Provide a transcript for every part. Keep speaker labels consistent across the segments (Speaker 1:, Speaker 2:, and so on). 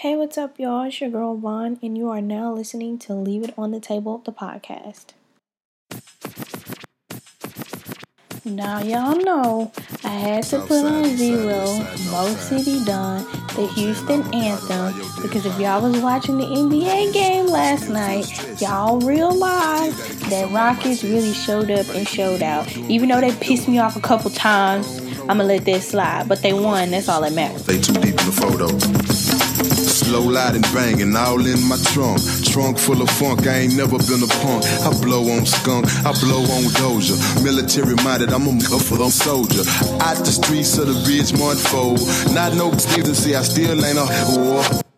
Speaker 1: Hey, what's up, y'all? It's your girl Vaughn, and you are now listening to Leave It on the Table, the podcast. Now, y'all know I had to put on Z-Ro Mo City Don, the Houston anthem, because if y'all was watching the NBA game last night, y'all realized that Rockets really showed up and showed out. Even though they pissed me off a couple times, I'm gonna let that slide, but they won, that's all that matters.
Speaker 2: They too deep in the photo. Slow loud banging, all in my trunk. Trunk full of funk, I ain't never been a punk. I blow on skunk, I blow on doja. Military minded, I'm a them soldier. Out the streets of the Ridgemont fold. Not no see, I still ain't a war.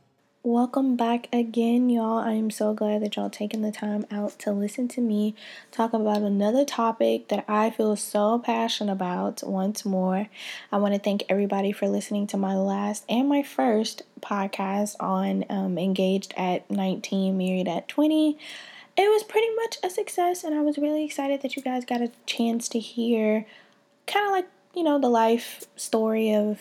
Speaker 1: Welcome back again, y'all. I am so glad that y'all taking the time out to listen to me talk about another topic that I feel so passionate about once more. I want to thank everybody for listening to my last and my first podcast on um, Engaged at 19, Married at 20. It was pretty much a success, and I was really excited that you guys got a chance to hear kind of like, you know, the life story of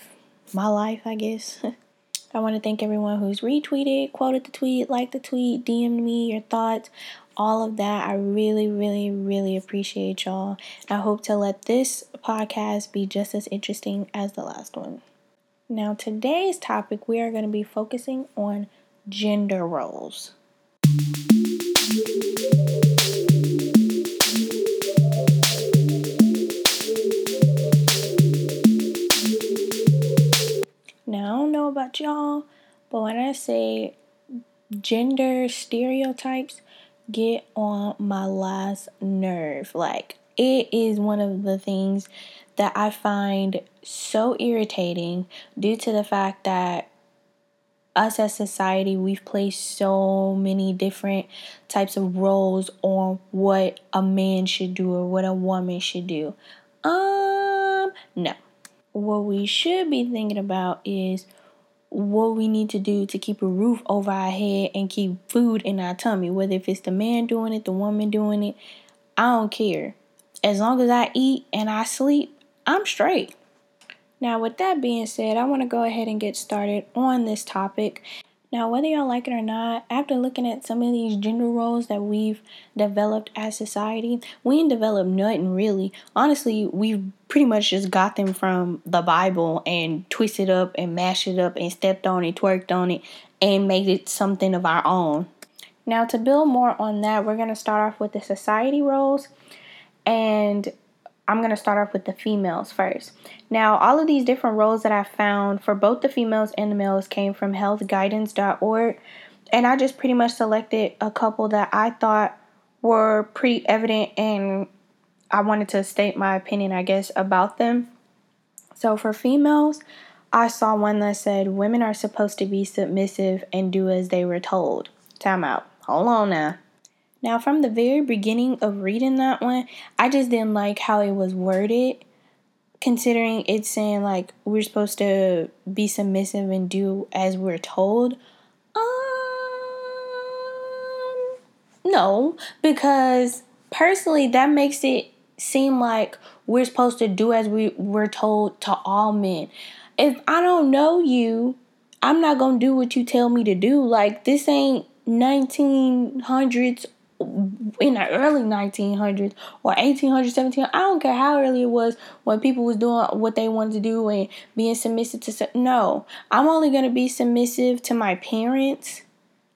Speaker 1: my life, I guess. I want to thank everyone who's retweeted, quoted the tweet, liked the tweet, DM'd me your thoughts, all of that. I really, really, really appreciate y'all. I hope to let this podcast be just as interesting as the last one. Now, today's topic, we are going to be focusing on gender roles. Y'all, but when I say gender stereotypes get on my last nerve, like it is one of the things that I find so irritating due to the fact that us as society we've placed so many different types of roles on what a man should do or what a woman should do. Um no what we should be thinking about is what we need to do to keep a roof over our head and keep food in our tummy. Whether if it's the man doing it, the woman doing it, I don't care. As long as I eat and I sleep, I'm straight. Now, with that being said, I want to go ahead and get started on this topic. Now, whether y'all like it or not, after looking at some of these gender roles that we've developed as society, we ain't developed nothing really. Honestly, we've pretty much just got them from the Bible and twisted up and mashed it up and stepped on it, twerked on it, and made it something of our own. Now, to build more on that, we're going to start off with the society roles. And I'm going to start off with the females first. Now, all of these different roles that I found for both the females and the males came from healthguidance.org. And I just pretty much selected a couple that I thought were pretty evident and I wanted to state my opinion, I guess, about them. So for females, I saw one that said women are supposed to be submissive and do as they were told. Time out. Hold on now. Now, from the very beginning of reading that one, I just didn't like how it was worded, considering it's saying like we're supposed to be submissive and do as we're told. Um, no, because personally, that makes it seem like we're supposed to do as we were told to all men. If I don't know you, I'm not gonna do what you tell me to do. Like this ain't 1900s in the early 1900s or 1800s 17 i don't care how early it was when people was doing what they wanted to do and being submissive to no. I'm only going to be submissive to my parents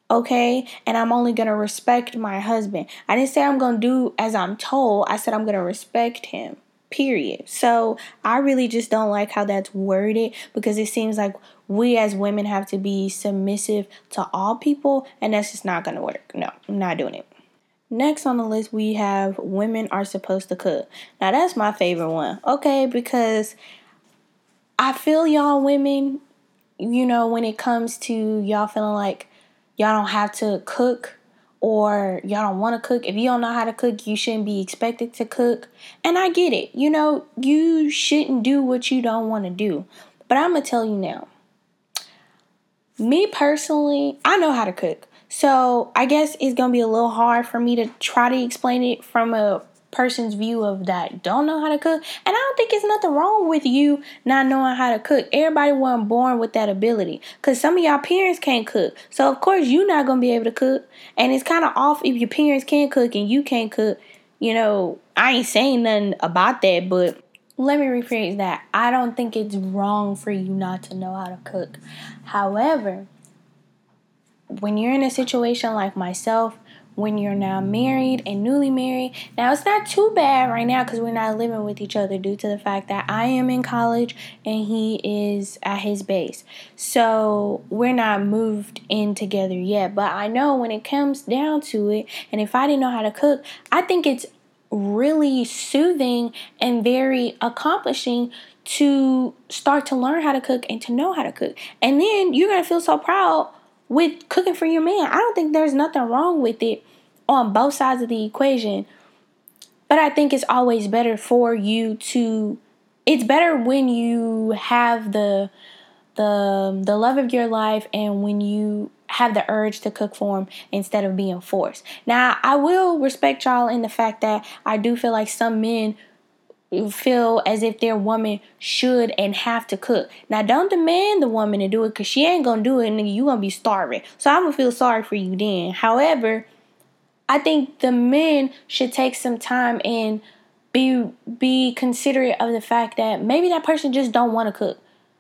Speaker 1: okay? And i'm only going to respect my husband. I didn't say i'm going to do as i'm told. I said i'm going to respect him period. So i really just don't like how that's worded because it seems like we as women have to be submissive to all people and that's just not going to work. No i'm not doing it Next on the list, we have women are supposed to cook. Now, that's my favorite one, okay? Because I feel y'all women, you know, when it comes to y'all feeling like y'all don't have to cook or y'all don't want to cook. If you don't know how to cook, you shouldn't be expected to cook. And I get it. You know, you shouldn't do what you don't want to do. But I'm going to tell you now. Me personally, I know how to cook. So I guess it's gonna be a little hard for me to try to explain it from a person's view of that don't know how to cook. And I don't think it's nothing wrong with you not knowing how to cook. Everybody wasn't born with that ability. Cause some of y'all parents can't cook. So of course you're not gonna be able to cook. And it's kinda off if your parents can't cook and you can't cook. You know, I ain't saying nothing about that, but let me rephrase that. I don't think it's wrong for you not to know how to cook. However, when you're in a situation like myself when you're now married and newly married. Now, it's not too bad right now because we're not living with each other due to the fact that I am in college and he is at his base. So, we're not moved in together yet. But I know when it comes down to it, and if I didn't know how to cook, I think it's really soothing and very accomplishing to start to learn how to cook and to know how to cook. And then you're going to feel so proud with cooking for your man. I don't think there's nothing wrong with it on both sides of the equation. But I think it's always better for you to it's better when you have the the um, the love of your life and when you have the urge to cook for him instead of being forced. Now, I will respect y'all in the fact that I do feel like some men feel as if their woman should and have to cook. Now, don't demand the woman to do it because she ain't gonna do it, and you gonna be starving. So I'm gonna feel sorry for you then. However, I think the men should take some time and be be considerate of the fact that maybe that person just don't want to cook.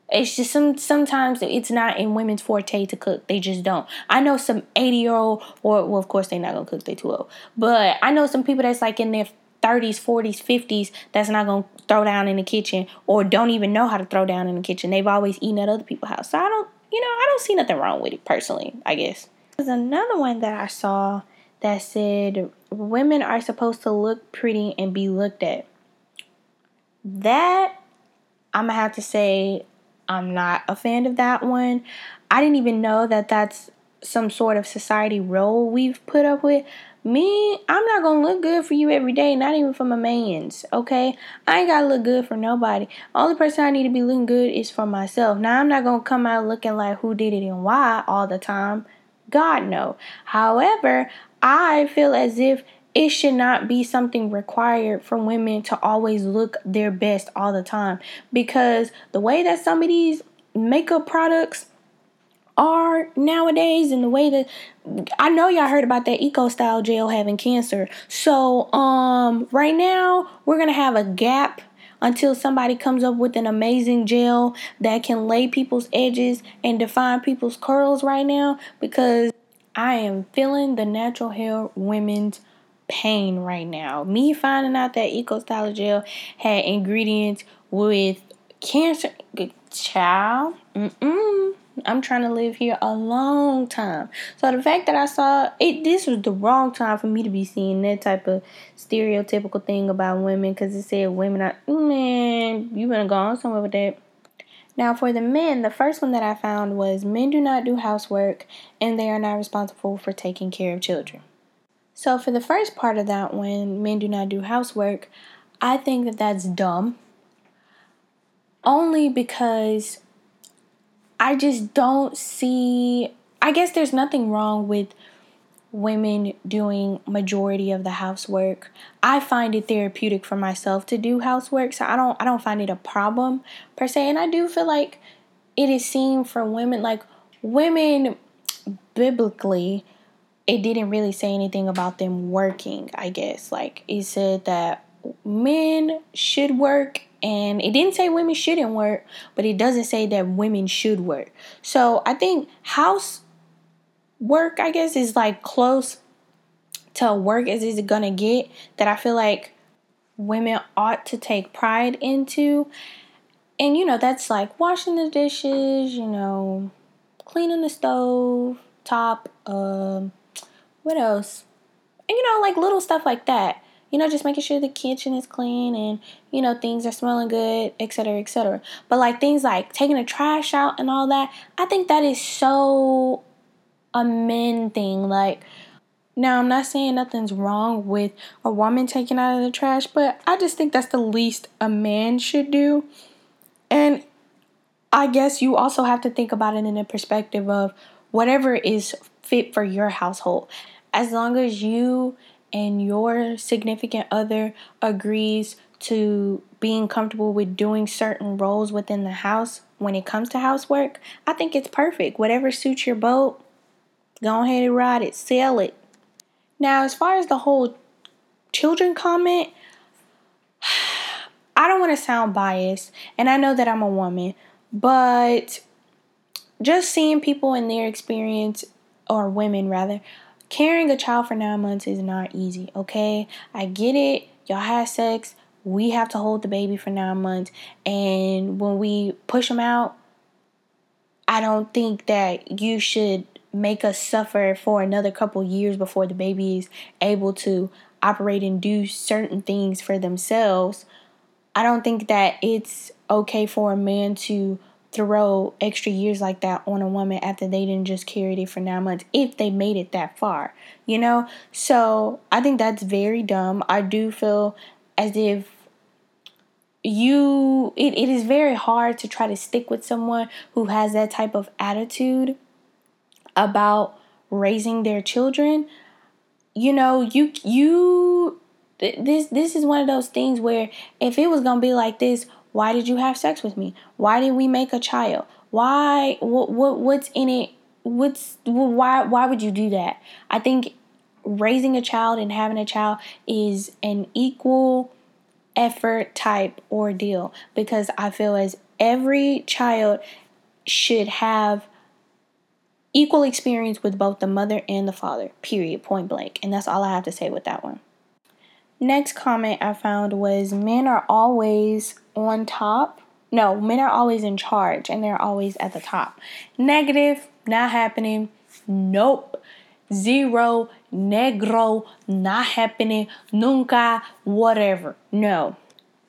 Speaker 1: It's just some sometimes it's not in women's forte to cook. They just don't. I know some 80 year old or well of course they're not gonna cook, they too old. But I know some people that's like in their 30s, 40s, 50s that's not going to throw down in the kitchen or don't even know how to throw down in the kitchen. They've always eaten at other people's house. So I don't, you know, I don't see nothing wrong with it personally, I guess. There's another one that I saw that said women are supposed to look pretty and be looked at. That I'm going to have to say I'm not a fan of that one. I didn't even know that that's some sort of society role we've put up with. Me, I'm not gonna look good for you every day, not even for my mans, okay? I ain't gotta look good for nobody. Only person I need to be looking good is for myself. Now, I'm not gonna come out looking like who did it and why all the time. God, no. However, I feel as if it should not be something required for women to always look their best all the time because the way that some of these makeup products are nowadays and the way that I know y'all heard about that eco style gel having cancer. So um right now we're gonna have a gap until somebody comes up with an amazing gel that can lay people's edges and define people's curls right now because I am feeling the natural hair women's pain right now. Me finding out that eco style gel had ingredients with cancer child. Mm-mm. I'm trying to live here a long time. So the fact that I saw it, this was the wrong time for me to be seeing that type of stereotypical thing about women because it said women are, man, you better go on somewhere with that. Now, for the men, the first one that I found was men do not do housework and they are not responsible for taking care of children. So, for the first part of that one, men do not do housework, I think that that's dumb. Only because I just don't see I guess there's nothing wrong with women doing majority of the housework. I find it therapeutic for myself to do housework, so I don't I don't find it a problem per se. And I do feel like it is seen for women like women biblically it didn't really say anything about them working, I guess. Like it said that men should work and it didn't say women shouldn't work, but it doesn't say that women should work. So I think house work, I guess, is like close to work as is gonna get that I feel like women ought to take pride into. And you know, that's like washing the dishes, you know, cleaning the stove, top, um, what else? And you know, like little stuff like that you know, just making sure the kitchen is clean and, you know, things are smelling good, etc., etc. But like things like taking the trash out and all that, I think that is so a men thing. Like, now I'm not saying nothing's wrong with a woman taking out of the trash, but I just think that's the least a man should do. And I guess you also have to think about it in the perspective of whatever is fit for your household. As long as you and your significant other agrees to being comfortable with doing certain roles within the house when it comes to housework, I think it's perfect. Whatever suits your boat, go ahead and ride it, sell it. Now, as far as the whole children comment, I don't want to sound biased, and I know that I'm a woman, but just seeing people in their experience, or women rather, carrying a child for nine months is not easy, okay? I get it. Y'all have sex. We have to hold the baby for nine months. And when we push them out, I don't think that you should make us suffer for another couple years before the baby is able to operate and do certain things for themselves. I don't think that it's okay for a man to throw extra years like that on a woman after they didn't just carry it for nine months if they made it that far, you know? So I think that's very dumb. I do feel as if you it, it is very hard to try to stick with someone who has that type of attitude about raising their children you know you you this this is one of those things where if it was gonna be like this why did you have sex with me why did we make a child why what what what's in it what's why why would you do that i think raising a child and having a child is an equal effort type ordeal because I feel as every child should have equal experience with both the mother and the father, period, point blank. And that's all I have to say with that one. Next comment I found was men are always on top. No, men are always in charge and they're always at the top. Negative, not happening. Nope. Zero, negro, not happening, nunca, whatever. No.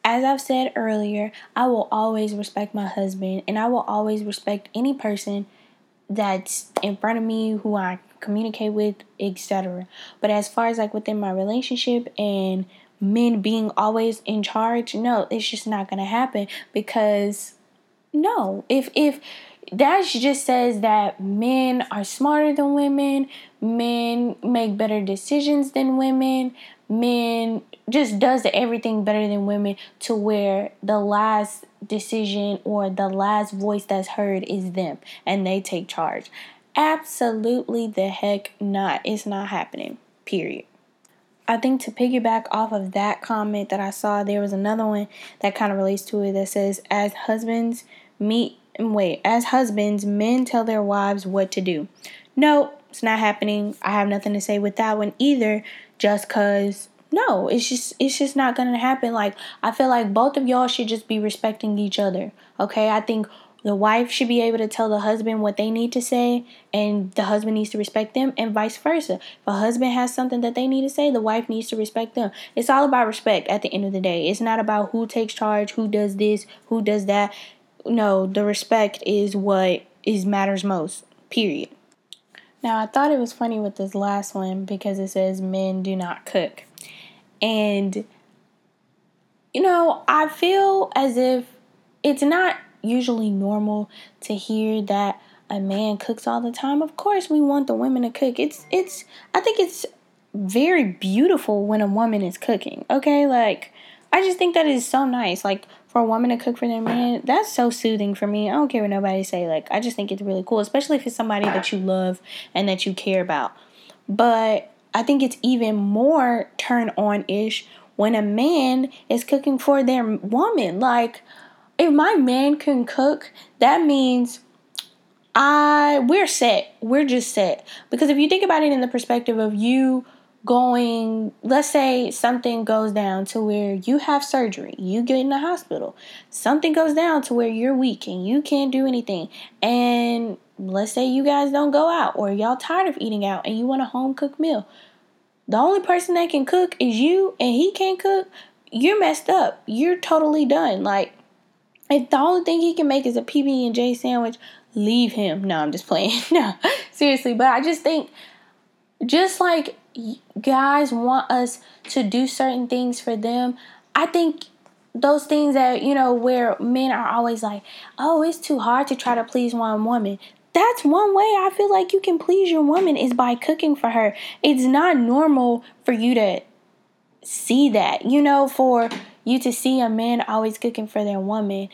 Speaker 1: As I've said earlier, I will always respect my husband and I will always respect any person that's in front of me who I communicate with, etc. But as far as like within my relationship and men being always in charge, no, it's just not going to happen because no, if if that just says that men are smarter than women, men make better decisions than women, men just does everything better than women to where the last decision or the last voice that's heard is them and they take charge. Absolutely the heck not. It's not happening. Period. I think to piggyback off of that comment that I saw, there was another one that kind of relates to it that says, as husbands meet wait, as husbands, men tell their wives what to do. No, it's not happening. I have nothing to say with that one either, just cause no, it's just it's just not gonna happen. Like I feel like both of y'all should just be respecting each other. Okay, I think the wife should be able to tell the husband what they need to say, and the husband needs to respect them, and vice versa. If a husband has something that they need to say, the wife needs to respect them. It's all about respect at the end of the day. It's not about who takes charge, who does this, who does that. No, the respect is what is matters most. Period. Now, I thought it was funny with this last one because it says men do not cook. And, you know, I feel as if it's not usually normal to hear that a man cooks all the time. Of course, we want the women to cook. It's, it's, I think it's very beautiful when a woman is cooking, okay? Like, I just think that is so nice. Like, for a woman to cook for their man, that's so soothing for me. I don't care what nobody say. Like, I just think it's really cool, especially if it's somebody that you love and that you care about. But I think it's even more turn on ish when a man is cooking for their woman. Like, if my man can cook, that means I we're set. We're just set. Because if you think about it in the perspective of you going, let's say something goes down to where you have surgery, you get in the hospital, something goes down to where you're weak and you can't do anything, and let's say you guys don't go out or y'all tired of eating out and you want a home cooked meal. The only person that can cook is you and he can't cook, you're messed up. You're totally done. Like if the only thing he can make is a PB and J sandwich, leave him. No, I'm just playing. no, seriously, but I just think just like guys want us to do certain things for them, I think those things that, you know, where men are always like, oh, it's too hard to try to please one woman. that's one way I feel like you can please your woman is by cooking for her. It's not normal for you to see that, you know, for you to see a man always cooking for their woman.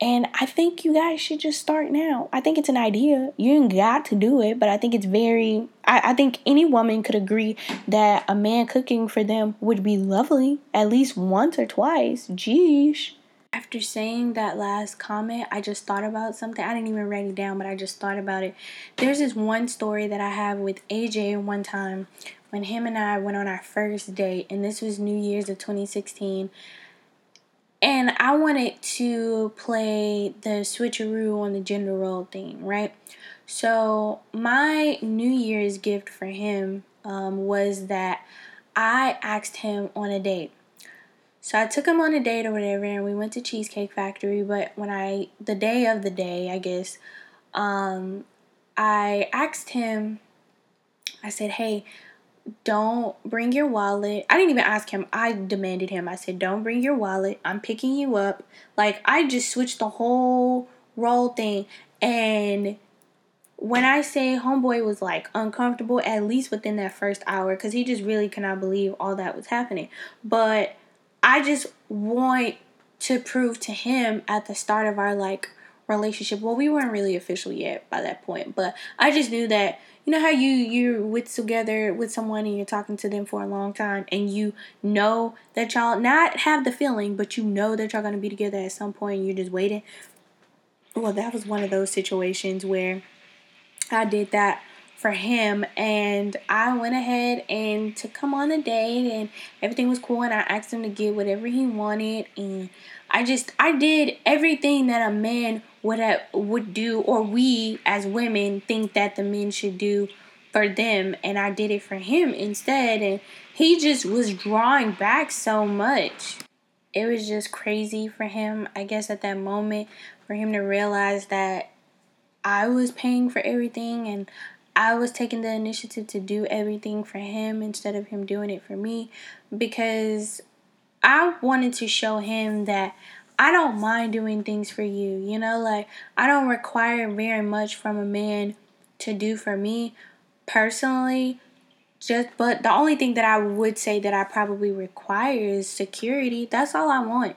Speaker 1: And I think you guys should just start now. I think it's an idea. You ain't got to do it, but I think it's very, I, I think any woman could agree that a man cooking for them would be lovely at least once or twice. Geesh. After saying that last comment, I just thought about something. I didn't even write it down, but I just thought about it. There's this one story that I have with AJ one time when him and I went on our first date, and this was New Year's of 2016. And I wanted to play the switcheroo on the gender role thing, right? So, my New Year's gift for him um, was that I asked him on a date. So I took him on a date or whatever, and we went to Cheesecake Factory. But when I, the day of the day, I guess, um, I asked him, I said, hey, don't bring your wallet. I didn't even ask him. I demanded him. I said, don't bring your wallet. I'm picking you up. Like, I just switched the whole role thing. And when I say homeboy was like uncomfortable, at least within that first hour, because he just really cannot believe all that was happening. But I just want to prove to him at the start of our like relationship. Well, we weren't really official yet by that point, but I just knew that you know how you you're with together with someone and you're talking to them for a long time and you know that y'all not have the feeling, but you know that y'all gonna be together at some point and you're just waiting. Well, that was one of those situations where I did that for him and I went ahead and to come on a date and everything was cool and I asked him to get whatever he wanted and I just I did everything that a man would have, would do or we as women think that the men should do for them and I did it for him instead and he just was drawing back so much. It was just crazy for him, I guess at that moment for him to realize that I was paying for everything and I was taking the initiative to do everything for him instead of him doing it for me because I wanted to show him that I don't mind doing things for you. You know, like I don't require very much from a man to do for me personally. Just but the only thing that I would say that I probably require is security. That's all I want.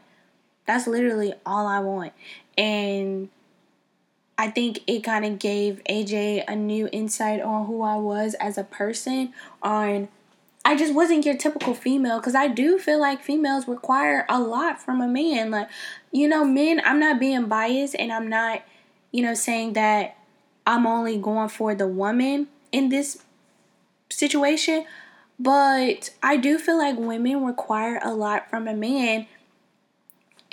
Speaker 1: That's literally all I want. And I think it kind of gave AJ a new insight on who I was as a person. On I just wasn't your typical female because I do feel like females require a lot from a man. Like, you know, men, I'm not being biased and I'm not, you know, saying that I'm only going for the woman in this situation. But I do feel like women require a lot from a man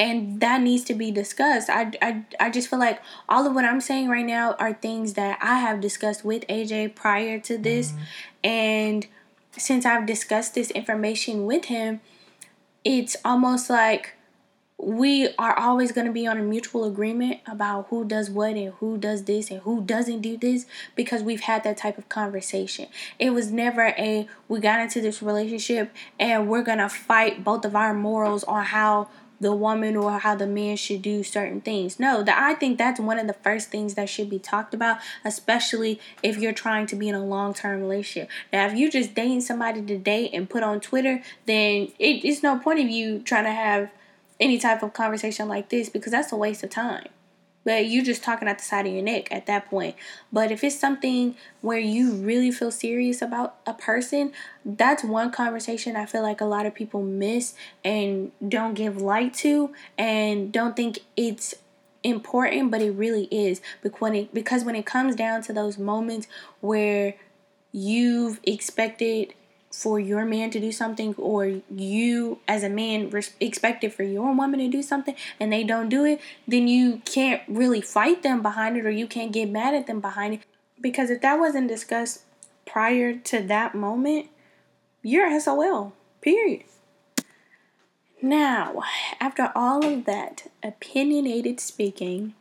Speaker 1: and that needs to be discussed. I, I, I just feel like all of what I'm saying right now are things that I have discussed with AJ prior to this. Mm-hmm. And since I've discussed this information with him, it's almost like we are always going to be on a mutual agreement about who does what and who does this and who doesn't do this because we've had that type of conversation. It was never a we got into this relationship and we're going to fight both of our morals on how the woman or how the man should do certain things. No, that I think that's one of the first things that should be talked about, especially if you're trying to be in a long term relationship. Now, if you're just dating somebody to date and put on Twitter, then it, it's no point of you trying to have any type of conversation like this because that's a waste of time. But you're just talking at the side of your neck at that point. But if it's something where you really feel serious about a person, that's one conversation I feel like a lot of people miss and don't give light to and don't think it's important, but it really is. Because when it, because when it comes down to those moments where you've expected for your man to do something or you as a man res- expected for your woman to do something and they don't do it then you can't really fight them behind it or you can't get mad at them behind it. Because if that wasn't discussed prior to that moment you're SOL period. Now after all of that opinionated speaking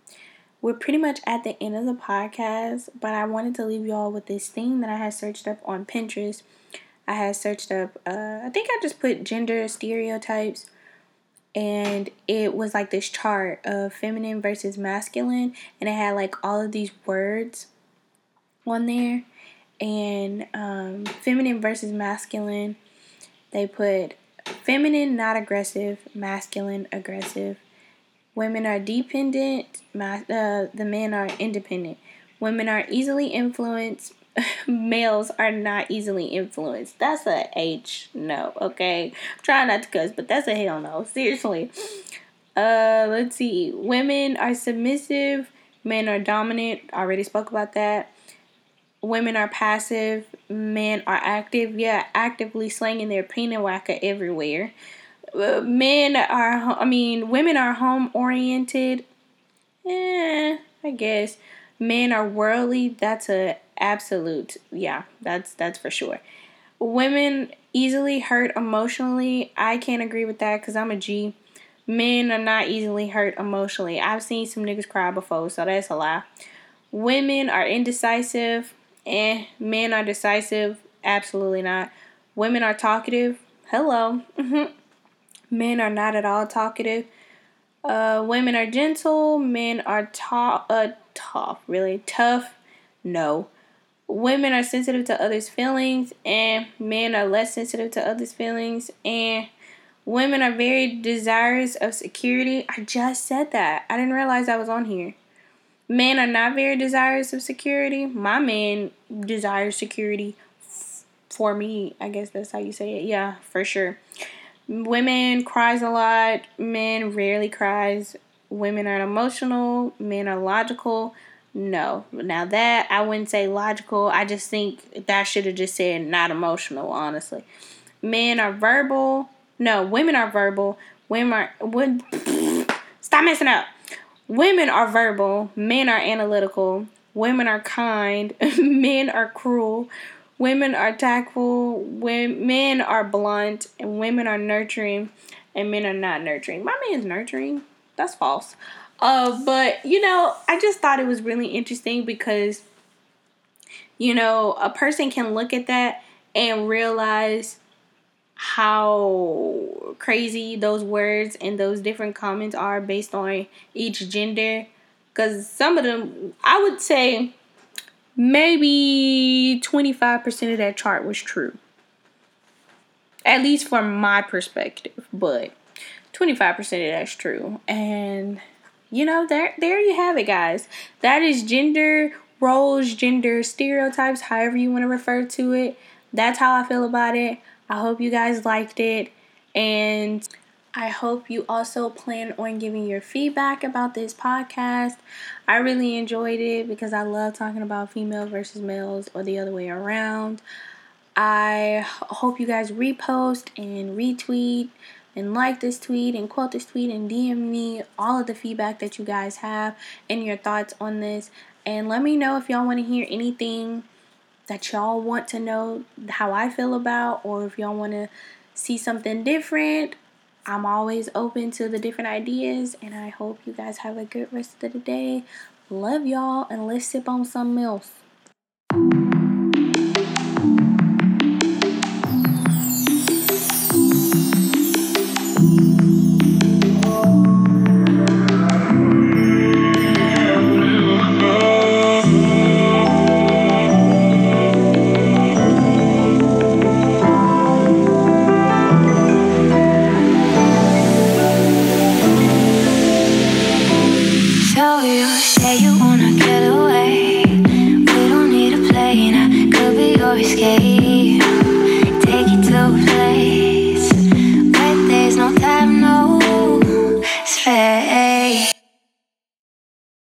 Speaker 1: we're pretty much at the end of the podcast but I wanted to leave y'all with this thing that I had searched up on Pinterest I had searched up, uh, I think I just put gender stereotypes. and it was like this chart of feminine versus masculine, and it had like all of these words on there. And um, feminine versus masculine, they put feminine, not aggressive, masculine, aggressive. Women are dependent, uh, the men are independent. Women are easily influenced, males are not easily influenced. That's a H no, okay? I'm trying not to cuss, but that's a hell no. Seriously. Uh let's see. Women are submissive, men are dominant. already spoke about that. Women are passive, men are active. Yeah, actively slinging their peanut whacker everywhere. Uh, men are I mean, women are home oriented. Eh, I guess men are worldly. That's a absolute. Yeah that's that's for sure. Women easily hurt emotionally. I can't agree with that because i'm a g. Men are not easily hurt emotionally. I've seen some niggas cry before so that's a lie. Women are indecisive and eh, men are decisive. Absolutely not. Women are talkative. Hello. Men are not at all talkative. Uh, women are gentle. Men are tough uh, tough. Really? Tough? No women are sensitive to others' feelings and men are less sensitive to others' feelings and women are very desirous of security. I just said that. I didn't realize I was on here. Men are not very desirous of security. My man desires security f- for me. I guess that's how you say it. Yeah, for sure. Women cries a lot. Men rarely cries. Women are emotional. Men are logical. No. Now that I wouldn't say logical. I just think that should have just said not emotional, honestly. Men are verbal. No, women are verbal. Women are would stop messing up. Women are verbal, men are analytical, women are kind, men are cruel, women are tactful, men are blunt, and women are nurturing, and men are not nurturing. My man's nurturing. That's false. Uh, but you know, I just thought it was really interesting because you know, a person can look at that and realize how crazy those words and those different comments are based on each gender. Because some of them, I would say maybe 25% of that chart was true. At least from my perspective. But 25% of that's true. And you know, there there you have it, guys. That is gender roles, gender stereotypes, however you want to refer to it. That's how I feel about it. I hope you guys liked it. And I hope you also plan on giving your feedback about this podcast. I really enjoyed it because I love talking about female versus males or the other way around. I hope you guys repost and retweet and like this tweet and quote this tweet and DM me all of the feedback that you guys have and your thoughts on this. And let me know if y'all want to hear anything that y'all want to know how I feel about, or if y'all want to see something different. I'm always open to the different ideas, and I hope you guys have a good rest of the day. Love y'all, and let's sip on something else.